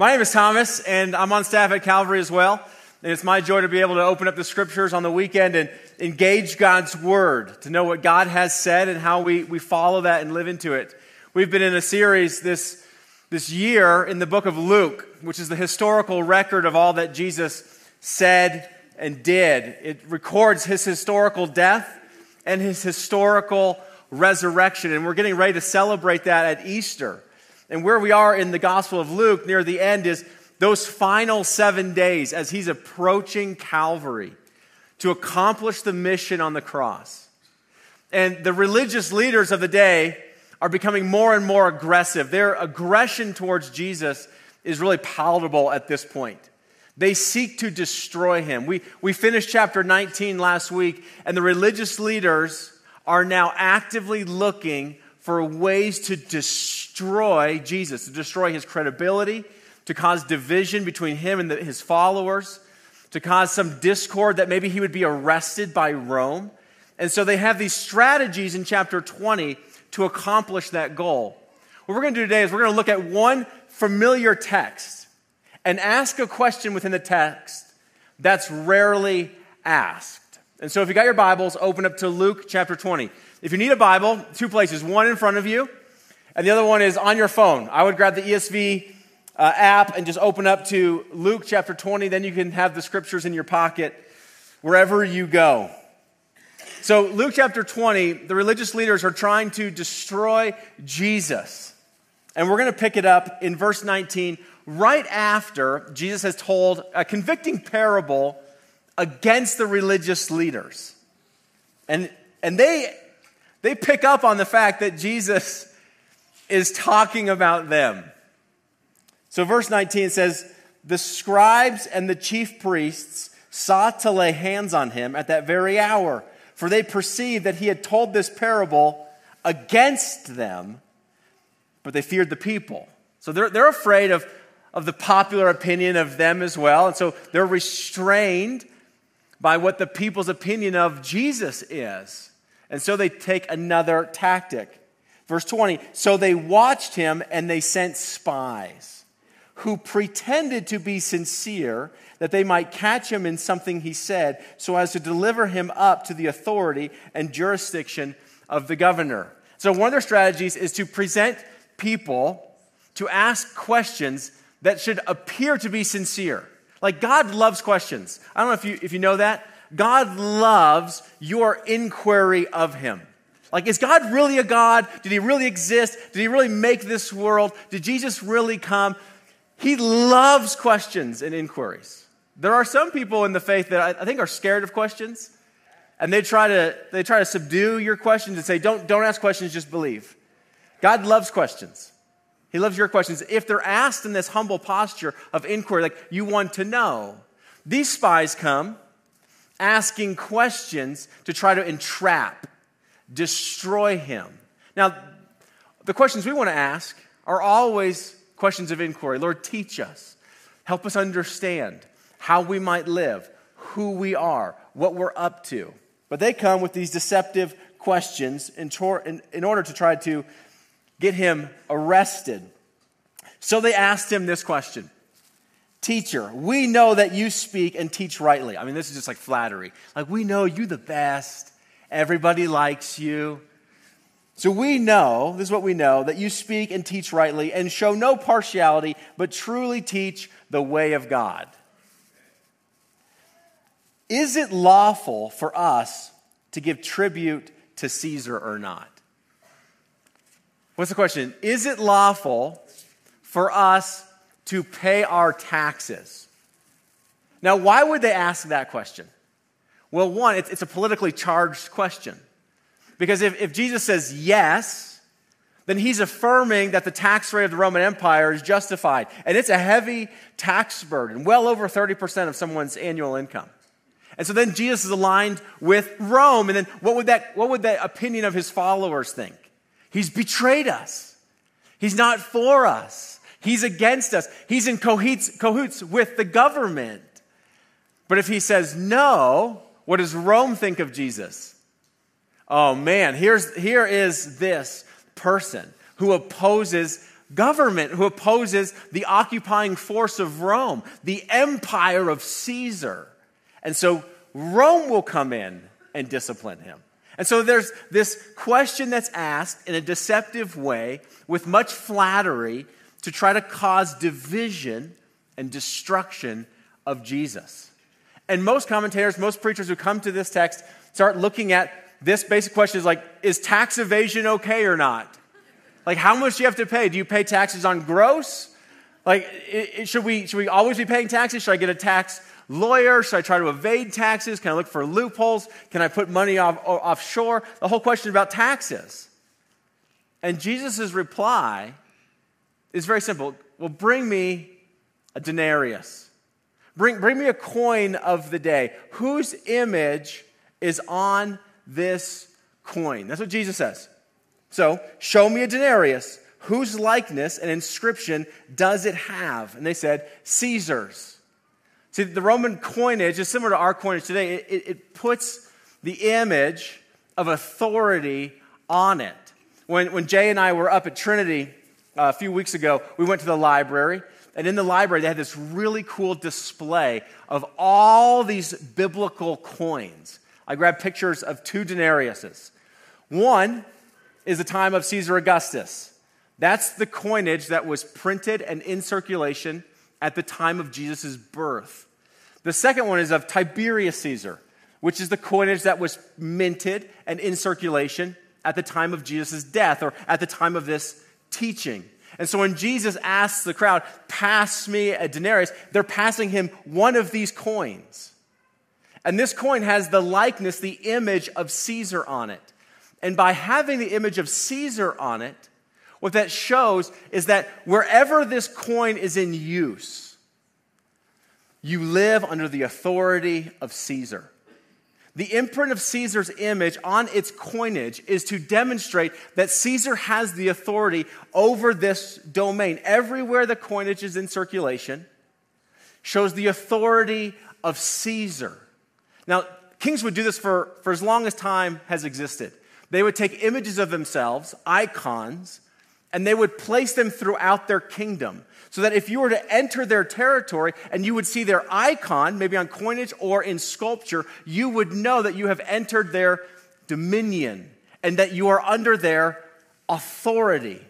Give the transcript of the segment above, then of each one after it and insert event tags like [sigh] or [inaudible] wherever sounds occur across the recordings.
My name is Thomas, and I'm on staff at Calvary as well. And it's my joy to be able to open up the scriptures on the weekend and engage God's word, to know what God has said and how we, we follow that and live into it. We've been in a series this, this year in the book of Luke, which is the historical record of all that Jesus said and did. It records his historical death and his historical resurrection. And we're getting ready to celebrate that at Easter. And where we are in the Gospel of Luke near the end is those final seven days as he's approaching Calvary to accomplish the mission on the cross. And the religious leaders of the day are becoming more and more aggressive. Their aggression towards Jesus is really palatable at this point. They seek to destroy him. We, we finished chapter 19 last week, and the religious leaders are now actively looking for ways to destroy Jesus, to destroy his credibility, to cause division between him and the, his followers, to cause some discord that maybe he would be arrested by Rome. And so they have these strategies in chapter 20 to accomplish that goal. What we're going to do today is we're going to look at one familiar text and ask a question within the text that's rarely asked. And so if you got your Bibles, open up to Luke chapter 20. If you need a Bible, two places one in front of you, and the other one is on your phone. I would grab the ESV uh, app and just open up to Luke chapter 20. Then you can have the scriptures in your pocket wherever you go. So, Luke chapter 20, the religious leaders are trying to destroy Jesus. And we're going to pick it up in verse 19, right after Jesus has told a convicting parable against the religious leaders. And, and they they pick up on the fact that Jesus is talking about them. So, verse 19 says, The scribes and the chief priests sought to lay hands on him at that very hour, for they perceived that he had told this parable against them, but they feared the people. So, they're, they're afraid of, of the popular opinion of them as well. And so, they're restrained by what the people's opinion of Jesus is. And so they take another tactic. Verse 20 So they watched him and they sent spies who pretended to be sincere that they might catch him in something he said so as to deliver him up to the authority and jurisdiction of the governor. So one of their strategies is to present people to ask questions that should appear to be sincere. Like God loves questions. I don't know if you, if you know that. God loves your inquiry of Him. Like, is God really a God? Did He really exist? Did He really make this world? Did Jesus really come? He loves questions and inquiries. There are some people in the faith that I think are scared of questions, and they try to, they try to subdue your questions and say, don't, don't ask questions, just believe. God loves questions. He loves your questions. If they're asked in this humble posture of inquiry, like you want to know, these spies come asking questions to try to entrap, destroy him. Now, the questions we want to ask are always questions of inquiry. Lord, teach us. Help us understand how we might live, who we are, what we're up to. But they come with these deceptive questions in, tor- in, in order to try to get him arrested. So they asked him this question Teacher, we know that you speak and teach rightly. I mean, this is just like flattery. Like, we know you the best. Everybody likes you. So we know, this is what we know, that you speak and teach rightly and show no partiality, but truly teach the way of God. Is it lawful for us to give tribute to Caesar or not? What's the question? Is it lawful for us to pay our taxes. Now, why would they ask that question? Well, one, it's, it's a politically charged question. Because if, if Jesus says yes, then he's affirming that the tax rate of the Roman Empire is justified. And it's a heavy tax burden, well over 30% of someone's annual income. And so then Jesus is aligned with Rome. And then what would that, what would that opinion of his followers think? He's betrayed us. He's not for us. He's against us. He's in cahoots with the government. But if he says no, what does Rome think of Jesus? Oh man, here's, here is this person who opposes government who opposes the occupying force of Rome, the empire of Caesar. And so Rome will come in and discipline him. And so there's this question that's asked in a deceptive way with much flattery to try to cause division and destruction of Jesus. And most commentators, most preachers who come to this text start looking at this basic question is like, is tax evasion okay or not? Like, how much do you have to pay? Do you pay taxes on gross? Like, it, it, should, we, should we always be paying taxes? Should I get a tax lawyer? Should I try to evade taxes? Can I look for loopholes? Can I put money off, offshore? The whole question about taxes. And Jesus' reply is very simple. Well, bring me a denarius. Bring, bring me a coin of the day. Whose image is on this coin? That's what Jesus says. So, show me a denarius. Whose likeness and inscription does it have? And they said, Caesar's. See, the Roman coinage is similar to our coinage today. It, it, it puts the image of authority on it. When, when Jay and I were up at Trinity Uh, a few weeks ago, we went to the library. And in the library, they had this really cool display of all these biblical coins. I grabbed pictures of two denariuses. One is the time of Caesar Augustus. That's the coinage that was printed and in circulation at the time of Jesus' birth. The second one is of Tiberius Caesar, which is the coinage that was minted and in circulation at the time of Jesus' death or at the time of this teaching. And so when Jesus asks the crowd, Pass me a denarius, they're passing him one of these coins. And this coin has the likeness, the image of Caesar on it. And by having the image of Caesar on it, what that shows is that wherever this coin is in use, you live under the authority of Caesar. The imprint of Caesar's image on its coinage is to demonstrate that Caesar has the authority over this domain. Everywhere the coinage is in circulation shows the authority of Caesar. Now, kings would do this for, for as long as time has existed. They would take images of themselves, icons, and they would place them throughout their kingdom. So that if you were to enter their territory and you would see their icon, maybe on coinage or in sculpture, you would know that you have entered their dominion and that you are under their authority.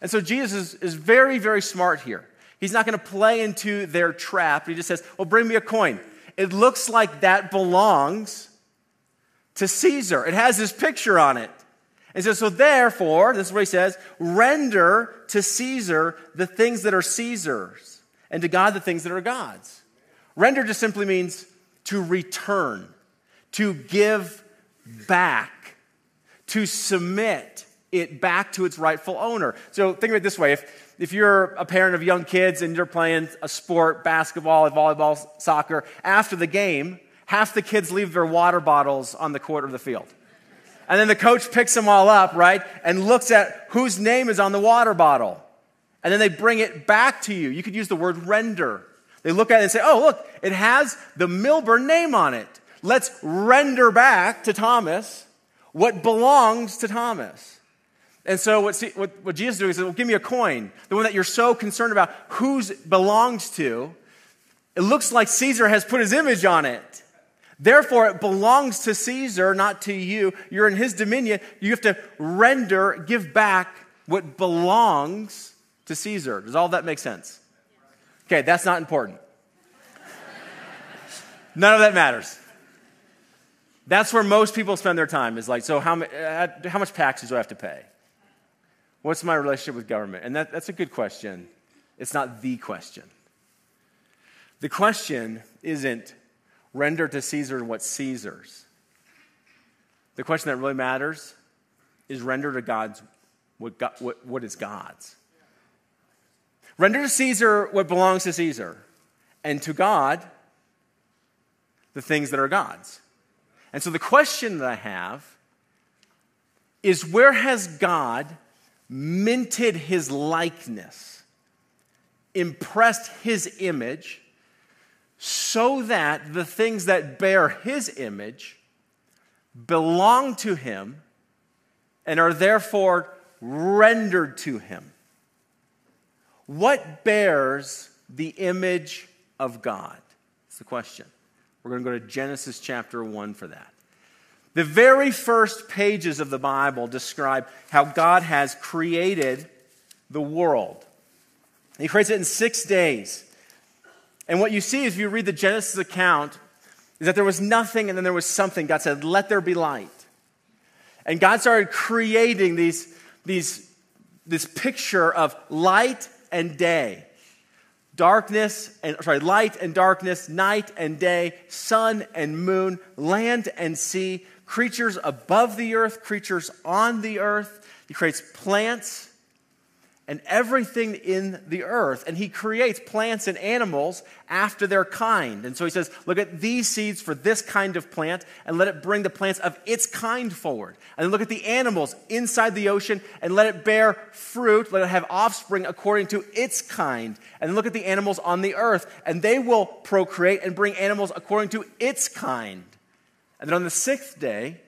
And so Jesus is, very, very smart here. He's not going to play into their trap. He just says, Well, bring me a coin. It looks like that belongs to Caesar. It has his picture on it. And so, so therefore, this is what he says render to Caesar the things that are Caesar's, and to God the things that are God's. Render just simply means to return, to give back, to submit it back to its rightful owner. So think of it this way if, if you're a parent of young kids and you're playing a sport, basketball, volleyball, soccer, after the game, half the kids leave their water bottles on the court or the field. And then the coach picks them all up, right? And looks at whose name is on the water bottle. And then they bring it back to you. You could use the word render. They look at it and say, oh, look, it has the Milburn name on it. Let's render back to Thomas what belongs to Thomas. And so what, what, what Jesus is doing is, well, give me a coin, the one that you're so concerned about whose belongs to. It looks like Caesar has put his image on it. Therefore, it belongs to Caesar, not to you. You're in his dominion. You have to render, give back what belongs to Caesar. Does all that make sense? Okay, that's not important. [laughs] None of that matters. That's where most people spend their time is like, so how, uh, how much taxes do I have to pay? What's my relationship with government? And that, that's a good question. It's not the question. The question isn't render to Caesar what's Caesar's. The question that really matters is render to God's what, God, what, what is God's. Render to Caesar what belongs to Caesar, and to God the things that are God's. And so the question that I have is where has God minted his likeness, impressed his image, so that the things that bear his image belong to him and are therefore rendered to him. What bears the image of God? That's the question. We're going to go to Genesis chapter 1 for that. The very first pages of the Bible describe how God has created the world. He creates it in six days. And what you see if you read the Genesis account, is that there was nothing and then there was something. God said, Let there be light. And God started creating these, these, this picture of light and day. Darkness and sorry, light and darkness, night and day, sun and moon, land and sea, creatures above the earth, creatures on the earth. He creates plants and everything in the earth. And he creates plants and animals after their kind. And so he says, Look at these seeds for this kind of plant, and let it bring the plants of its kind forward. And then look at the animals inside the ocean, and let it bear fruit, let it have offspring according to its kind. And then look at the animals on the earth, and they will procreate and bring animals according to its kind. And then on the sixth day,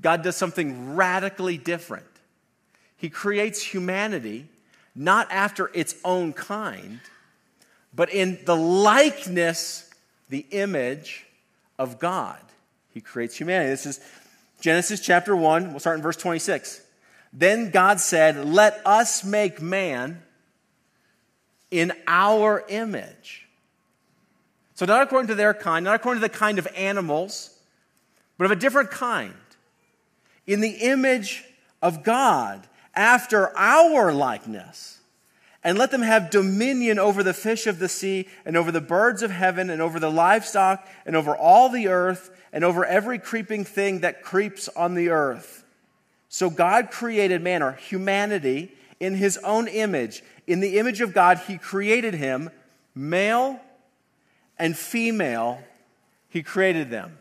God does something radically different. He creates humanity not after its own kind, but in the likeness, the image of God. He creates humanity. This is Genesis chapter 1. We'll start in verse 26. Then God said, Let us make man in our image. So, not according to their kind, not according to the kind of animals, but of a different kind. In the image of God after our likeness, and let them have dominion over the fish of the sea, and over the birds of heaven, and over the livestock, and over all the earth, and over every creeping thing that creeps on the earth. So God created man, or humanity, in his own image. In the image of God, he created him, male and female, he created them.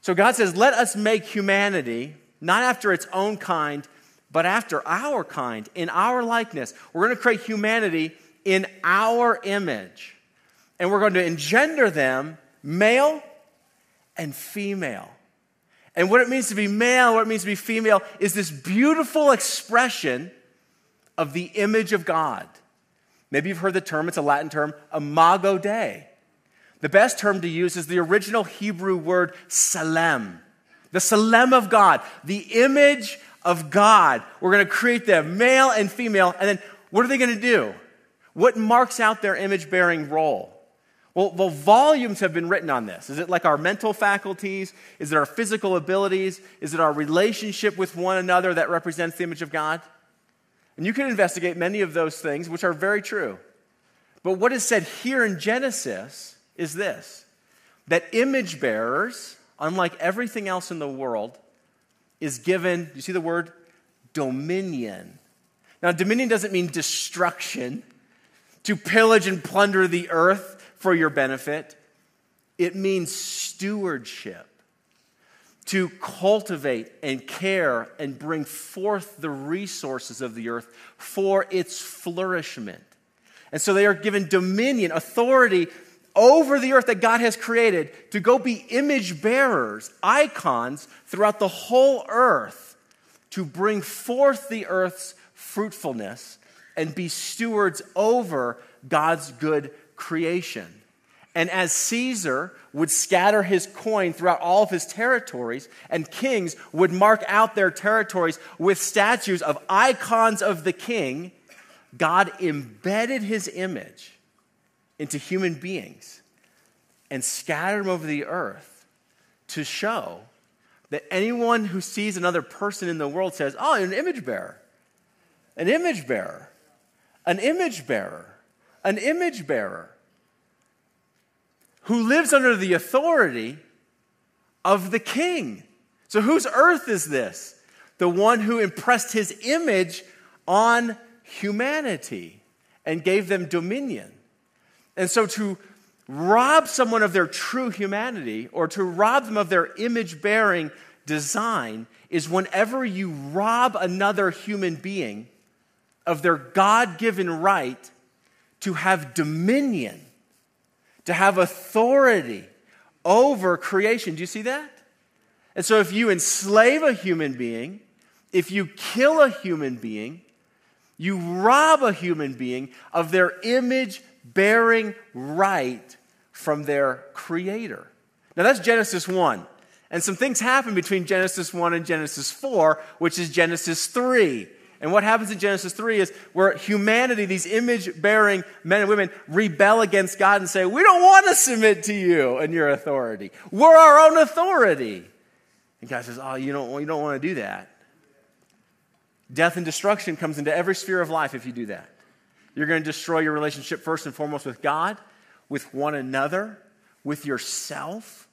So God says, Let us make humanity not after its own kind, but after our kind, in our likeness. We're going to create humanity in our image. And we're going to engender them male and female. And what it means to be male, what it means to be female, is this beautiful expression of the image of God. Maybe you've heard the term, it's a Latin term, imago Dei. The best term to use is the original Hebrew word tselem the tselem of God, the image of God. We're going to create them, male and female. And then what are they going to do? What marks out their image bearing role? Well, well, volumes have been written on this. Is it like our mental faculties? Is it our physical abilities? Is it our relationship with one another that represents the image of God? And you can investigate many of those things, which are very true. But what is said here in Genesis is this that image bearers unlike everything else in the world, is given, you see the word? Dominion. Now, dominion doesn't mean destruction, to pillage and plunder the earth for your benefit. It means stewardship, to cultivate and care and bring forth the resources of the earth for its flourishment. And so they are given dominion, authority over the earth that God has created to go be image bearers, icons throughout the whole earth to bring forth the earth's fruitfulness and be stewards over God's good creation. And as Caesar would scatter his coin throughout all of his territories, and kings would mark out their territories with statues of icons of the king, God embedded his image into human beings and scattered them over the earth to show that anyone who sees another person in the world says, Oh, an image bearer, an image bearer, an image bearer, an image bearer who lives under the authority of the king. So, whose earth is this? The one who impressed his image on humanity and gave them dominion. And so to rob someone of their true humanity or to rob them of their image bearing design is whenever you rob another human being of their God given right to have dominion, to have authority over creation. Do you see that? And so if you enslave a human being, if you kill a human being, You rob a human being of their image bearing right from their creator. Now that's Genesis 1. And some things happen between Genesis 1 and Genesis 4, which is Genesis 3. And what happens in Genesis 3 is where humanity, these image bearing men and women, rebel against God and say, We don't want to submit to you and your authority. We're our own authority. And God says, Oh, you don't, you don't want to do that. Death and destruction comes into every sphere of life if you do that. You're going to destroy your relationship first and foremost with God, with one another, with yourself,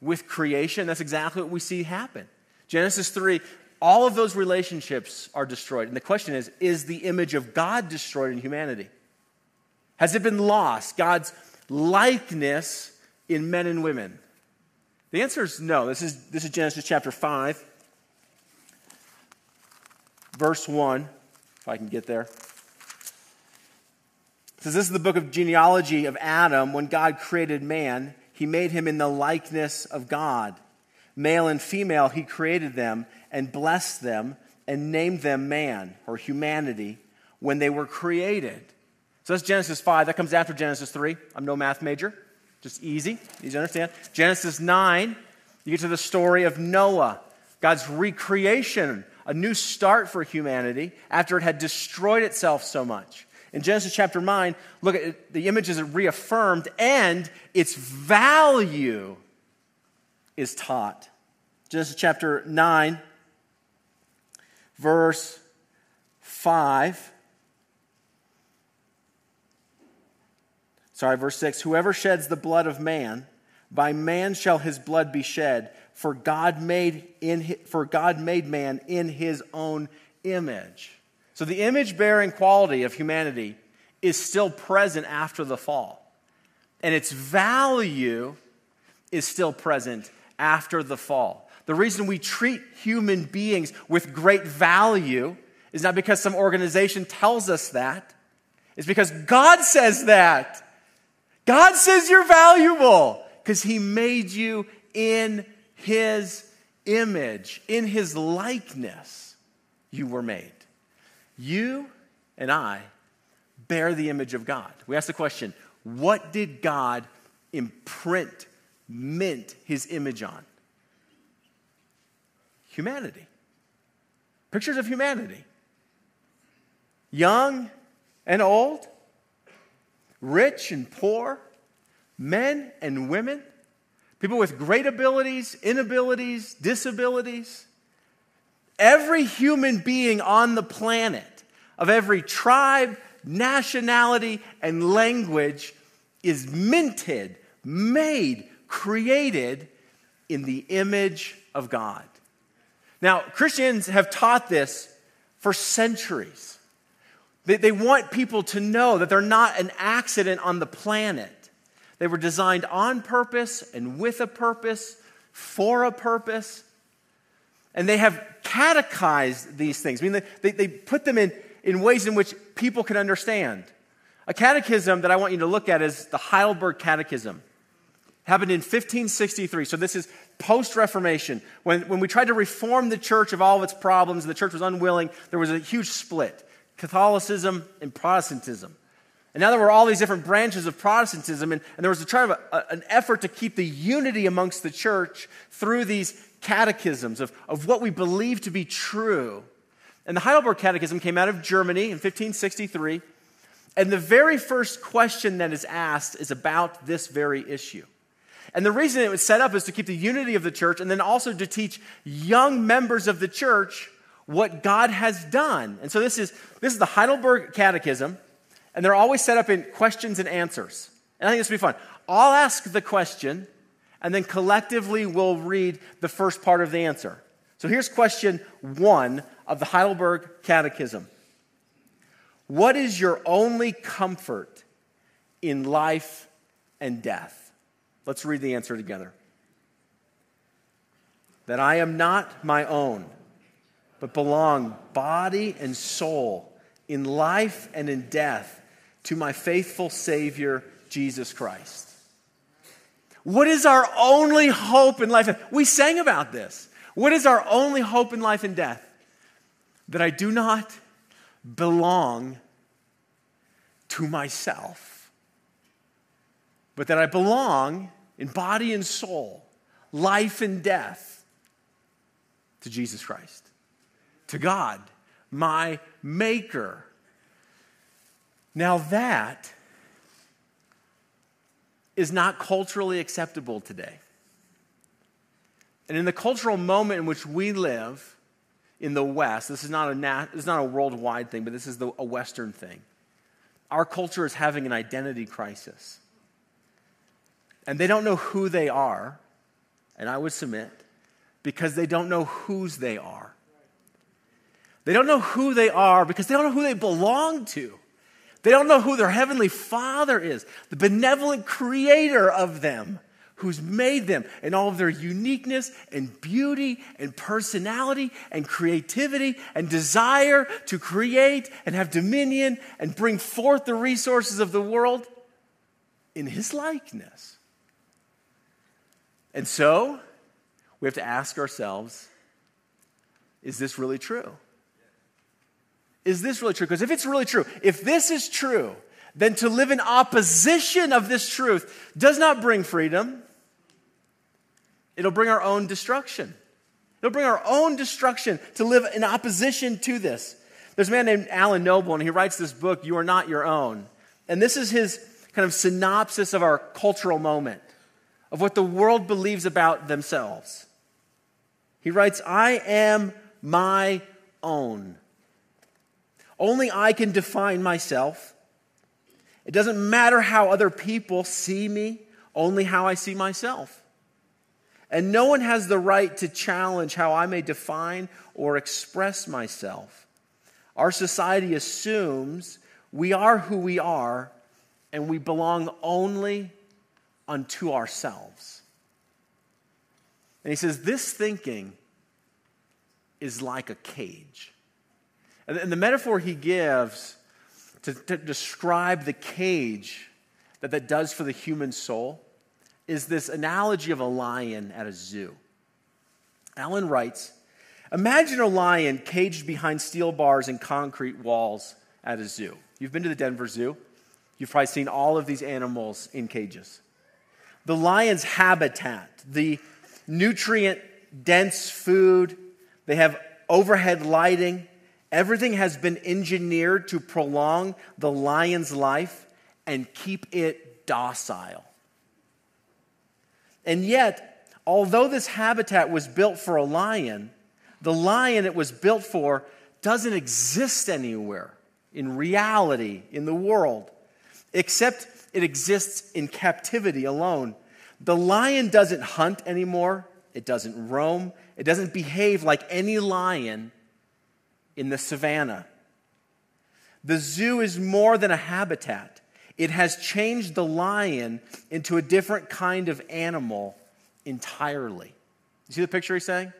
with creation. That's exactly what we see happen. Genesis 3, all of those relationships are destroyed. And the question is is the image of God destroyed in humanity? Has it been lost? God's likeness in men and women? The answer is no. This is, this is Genesis chapter 5, verse 1, if I can get there. Says, This is the book of genealogy of Adam. When God created man, he made him in the likeness of God. Male and female, he created them and blessed them and named them man or humanity when they were created. So that's Genesis 5. That comes after Genesis 3. I'm no math major. Just easy. Easy to understand. Genesis 9, you get to the story of Noah, God's recreation, a new start for humanity after it had destroyed itself so much. In Genesis chapter 9, look at it, the image is reaffirmed and its value is taught. Genesis chapter 9, verse 5. Sorry, verse 6. Whoever sheds the blood of man, by man shall his blood be shed, for God made, in, for God made man in his own image. So the image bearing quality of humanity is still present after the fall. And its value is still present after the fall. The reason we treat human beings with great value is not because some organization tells us that, it's because God says that. God says you're valuable because He made you in His image, in His likeness. You were made. You and I bear the image of God. We ask the question what did God imprint, mint His image on? humanity. Pictures of humanity. Young and old, rich and poor, men and women, people with great abilities, inabilities, disabilities. Every human being on the planet, of every tribe, nationality, and language, is minted, made, created in the image of God. Now, Christians have taught this for centuries. They, they want people to know that they're not an accident on the planet. They were designed on purpose and with a purpose, for a purpose. And they have catechized these things. I mean, they, they, they put them in, in ways in which people can understand. A catechism that I want you to look at is the Heidelberg Catechism. It happened in 1563. So this is post Reformation, when, when we tried to reform the church of all of its problems the church was unwilling, there was a huge split Catholicism and Protestantism. And now there were all these different branches of Protestantism, and, and there was a try of a, an effort to keep the unity amongst the church through these catechisms of, of what we believe to be true. And the Heidelberg Catechism came out of Germany in 1563. And the very first question that is asked is about this very issue. And the reason it was set up is to keep the unity of the church and then also to teach young members of the church what God has done. And so this is, this is the Heidelberg Catechism, and they're always set up in questions and answers. And I think this will be fun. I'll ask the question, and then collectively we'll read the first part of the answer. So here's question one of the Heidelberg Catechism What is your only comfort in life and death? Let's read the answer together. That I am not my own, but belong body and soul in life and in death to my faithful Savior, Jesus Christ. What is our only hope in life? We sang about this. What is our only hope in life and death? That I do not belong to myself, but that I belong in body and soul, life and death to Jesus Christ, to God, my Maker. Now that is not culturally acceptable today. And in the cultural moment in which we live in the West, this is not a, nat- this is not a worldwide thing, but this is the, a Western thing. Our culture is having an identity crisis. And they don't know who they are, and I would submit, because they don't know whose they are. They don't know who they are because they don't know who they belong to. They don't know who their heavenly Father is, the benevolent creator of them, who's made them and all of their uniqueness and beauty and personality and creativity and desire to create and have dominion and bring forth the resources of the world in His likeness. And so, we have to ask ourselves is this really true? Is this really true? Because if it's really true, if this is true, then to live in opposition of this truth does not bring freedom. It'll bring our own destruction. It'll bring our own destruction to live in opposition to this. There's a man named Alan Noble, and he writes this book, You Are Not Your Own. And this is his kind of synopsis of our cultural moment, of what the world believes about themselves. He writes, I am my own. Only I can define myself. It doesn't matter how other people see me, only how I see myself. And no one has the right to challenge how I may define or express myself. Our society assumes we are who we are and we belong only unto ourselves. And he says, This thinking is like a cage. And the metaphor he gives to, to describe the cage that that does for the human soul is this analogy of a lion at a zoo. Alan writes Imagine a lion caged behind steel bars and concrete walls at a zoo. You've been to the Denver Zoo, you've probably seen all of these animals in cages. The lion's habitat, the nutrient dense food, they have overhead lighting, Everything has been engineered to prolong the lion's life and keep it docile. And yet, although this habitat was built for a lion, the lion it was built for doesn't exist anywhere in reality, in the world, except it exists in captivity alone. The lion doesn't hunt anymore, it doesn't roam, it doesn't behave like any lion in the savannah. The zoo is more than a habitat. It has changed the lion into a different kind of animal entirely. You see the picture he's saying?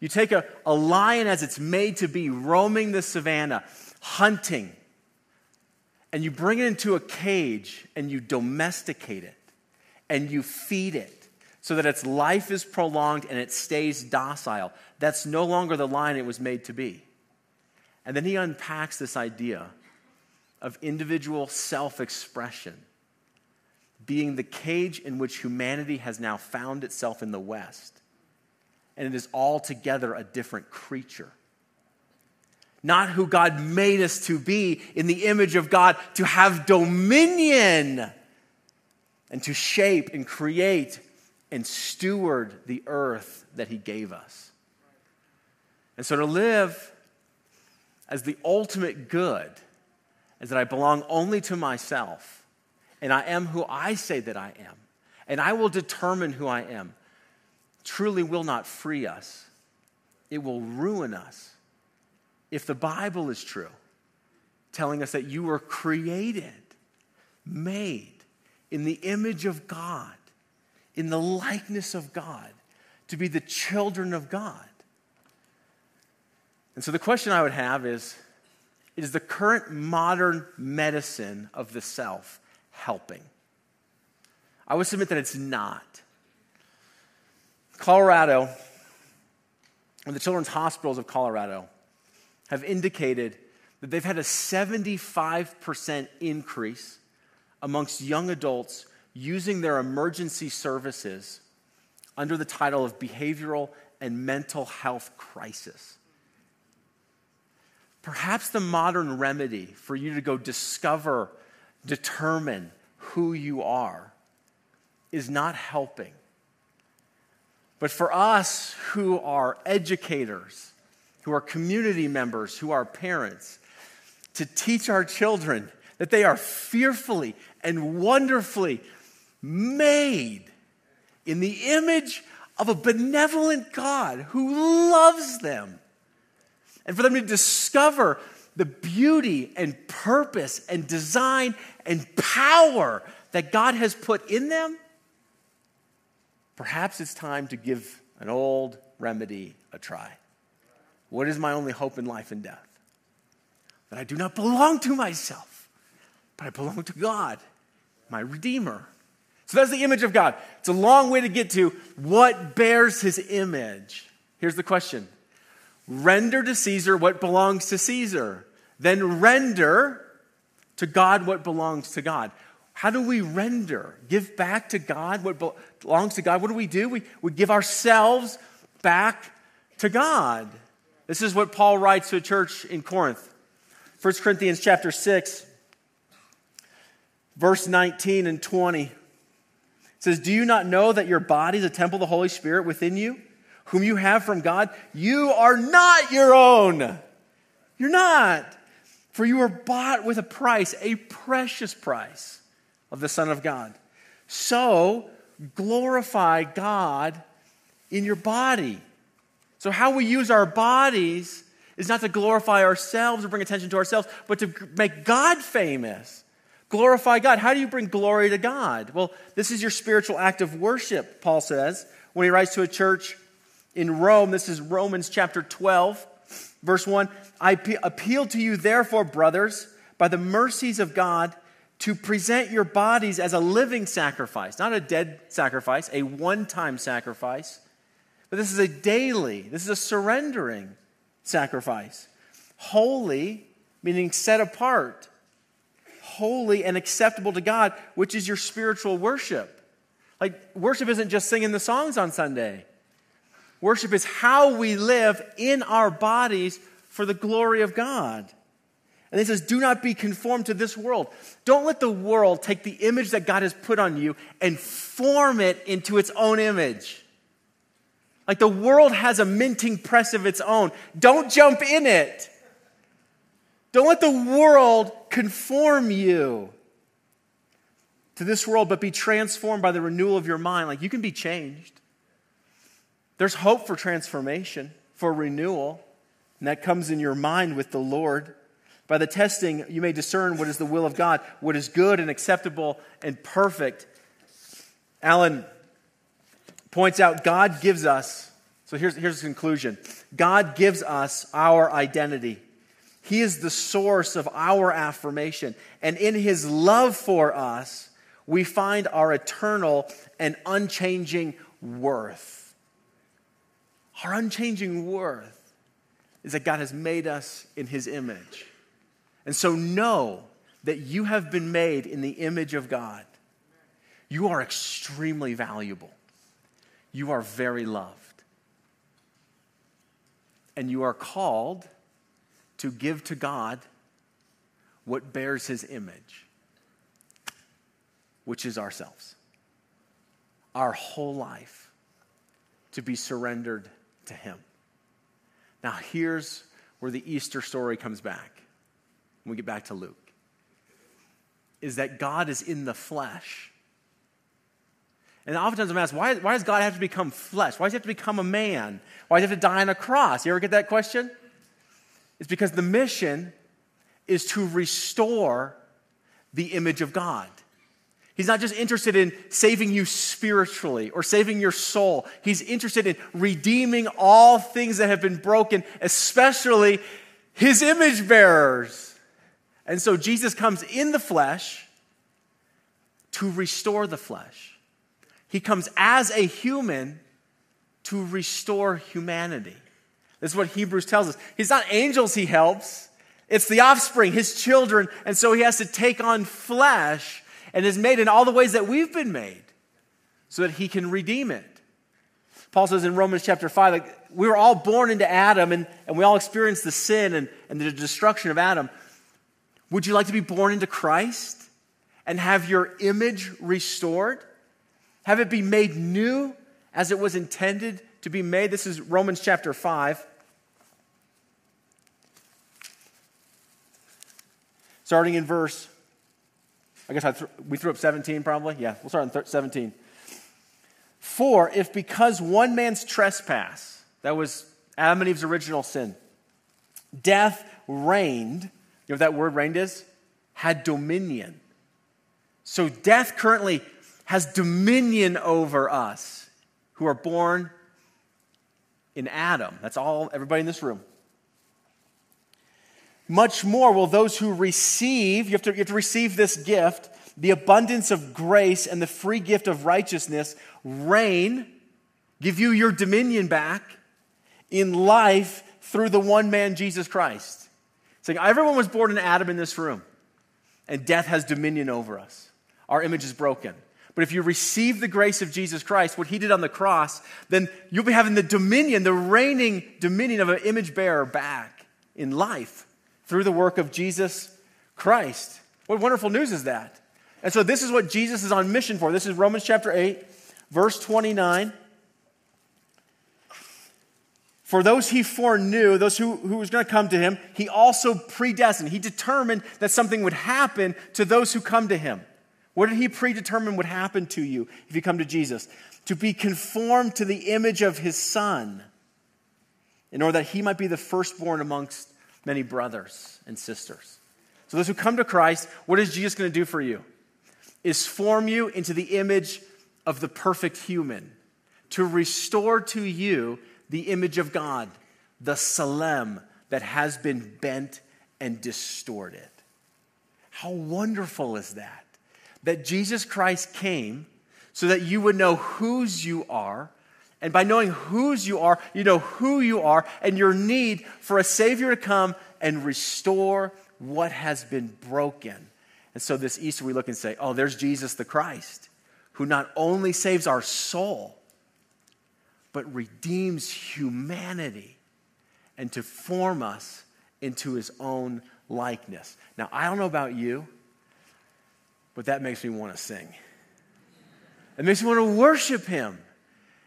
You take a, a lion as it's made to be, roaming the savannah, hunting, and you bring it into a cage and you domesticate it and you feed it so that its life is prolonged and it stays docile. That's no longer the lion it was made to be. And then he unpacks this idea of individual self expression being the cage in which humanity has now found itself in the West. And it is altogether a different creature. Not who God made us to be in the image of God, to have dominion and to shape and create and steward the earth that He gave us. And so to live as the ultimate good is that I belong only to myself and I am who I say that I am and I will determine who I am, truly will not free us. It will ruin us. If the Bible is true, telling us that you were created, made in the image of God, in the likeness of God, to be the children of God. And so the question I would have is Is the current modern medicine of the self helping? I would submit that it's not. Colorado, and the children's hospitals of Colorado, have indicated that they've had a 75% increase amongst young adults using their emergency services under the title of behavioral and mental health crisis. Perhaps the modern remedy for you to go discover, determine who you are is not helping. But for us who are educators, who are community members, who are parents, to teach our children that they are fearfully and wonderfully made in the image of a benevolent God who loves them. And for them to discover the beauty and purpose and design and power that God has put in them, perhaps it's time to give an old remedy a try. What is my only hope in life and death? That I do not belong to myself, but I belong to God, my Redeemer. So that's the image of God. It's a long way to get to what bears his image. Here's the question Render to Caesar what belongs to Caesar, then render to God what belongs to God. How do we render? Give back to God what belongs to God? What do we do? We, we give ourselves back to God. This is what Paul writes to a church in Corinth. 1 Corinthians chapter 6, verse 19 and 20 says, Do you not know that your body is a temple of the Holy Spirit within you, whom you have from God? You are not your own. You're not. For you were bought with a price, a precious price of the Son of God. So glorify God in your body. So, how we use our bodies is not to glorify ourselves or bring attention to ourselves, but to make God famous. Glorify God. How do you bring glory to God? Well, this is your spiritual act of worship, Paul says, when he writes to a church in Rome. This is Romans chapter 12, verse 1. I appeal to you, therefore, brothers, by the mercies of God, to present your bodies as a living sacrifice, not a dead sacrifice, a one time sacrifice, but this is a daily, this is a surrendering sacrifice. Holy, meaning set apart holy and acceptable to God, which is your spiritual worship. Like, worship isn't just singing the songs on Sunday. Worship is how we live in our bodies for the glory of God. And he says, Do not be conformed to this world. Don't let the world take the image that God has put on you and form it into its own image. Like the world has a minting press of its own. Don't jump in it. Don't let the world conform you to this world, but be transformed by the renewal of your mind. Like you can be changed. There's hope for transformation, for renewal, and that comes in your mind with the Lord. By the testing, you may discern what is the will of God, what is good and acceptable and perfect. Alan points out God gives us, so here's, here's the conclusion God gives us our identity. He is the source of our affirmation. And in His love for us, we find our eternal and unchanging worth. Our unchanging worth is that God has made us in His image. And so know that you have been made in the image of God. You are extremely valuable. You are very loved. And you are called to give to God what bears his image, which is ourselves. Our whole life to be surrendered to him. Now, here's where the Easter story comes back. When we get back to Luke, is that God is in the flesh. And oftentimes I'm asked, why, why does God have to become flesh? Why does he have to become a man? Why does he have to die on a cross? You ever get that question? It's because the mission is to restore the image of God. He's not just interested in saving you spiritually or saving your soul. He's interested in redeeming all things that have been broken, especially his image bearers. And so Jesus comes in the flesh to restore the flesh. He comes as a human to restore humanity. This is what Hebrews tells us. He's not angels he helps, It's the offspring, his children, and so he has to take on flesh and is made in all the ways that we've been made so that he can redeem it. Paul says in Romans chapter 5, like we were all born into Adam and, and we all experienced the sin and, and the destruction of Adam. Would you like to be born into Christ and have your image restored? Have it be made new as it was intended to be made? This is Romans chapter 5. Starting in verse, I guess I th- we threw up 17 probably. Yeah, we'll start on th- 17. For if because one man's trespass, that was Adam and Eve's original sin, death reigned, you know what that word reigned is? Had dominion. So death currently has dominion over us who are born in Adam. That's all, everybody in this room. Much more will those who receive, you have, to, you have to receive this gift, the abundance of grace and the free gift of righteousness, reign, give you your dominion back in life through the one man, Jesus Christ. Saying, everyone was born in Adam in this room, and death has dominion over us. Our image is broken. But if you receive the grace of Jesus Christ, what he did on the cross, then you'll be having the dominion, the reigning dominion of an image bearer back in life through the work of Jesus Christ. What wonderful news is that? And so, this is what Jesus is on mission for. This is Romans chapter 8, verse 29. For those he foreknew, those who, who was going to come to him, he also predestined. He determined that something would happen to those who come to him. What did he predetermine would happen to you if you come to Jesus? To be conformed to the image of his son, in order that he might be the firstborn amongst many brothers and sisters. So, those who come to Christ, what is Jesus going to do for you? Is form you into the image of the perfect human, to restore to you the image of God, the Tselem that has been bent and distorted. How wonderful is that? That Jesus Christ came so that you would know whose you are and by knowing whose you are, you know who you are and your need for a Savior to come and restore what has been broken. And so this Easter, we look and say, oh, there's Jesus the Christ, who not only saves our soul, but redeems humanity and to form us into his own likeness. Now, I don't know about you, but that makes me want to sing. It makes me want to worship him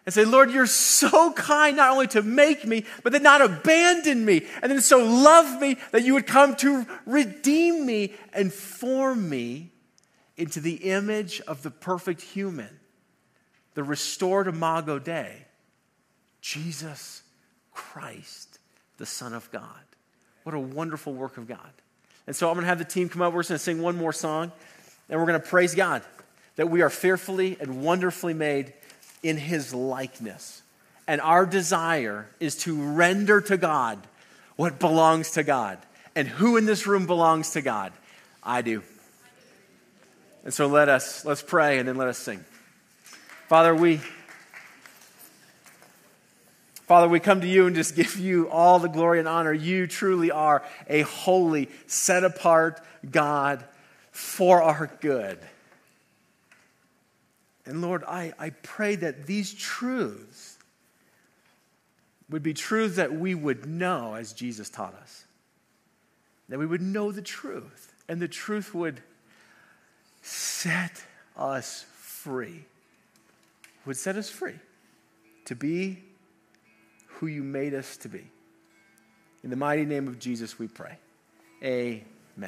and say, Lord, you're so kind not only to make me, but then not abandon me, and then so love me that you would come to redeem me and form me into the image of the perfect human, the restored Imago Dei, Jesus Christ, the Son of God. What a wonderful work of God. And so I'm going to have the team come up. We're going to sing one more song, and we're going to praise God that we are fearfully and wonderfully made in his likeness. And our desire is to render to God what belongs to God. And who in this room belongs to God? I do. And so let us let's pray and then let us sing. Father, we Father, we come to you and just [laughs] give you all the glory and honor. You truly are a holy, set apart God for our good. And Lord, I, I pray that these truths would be truths that we would know as Jesus taught us. That we would know the truth, and the truth would set us free. Would set us free to be who you made us to be. In the mighty name of Jesus, we pray. Amen.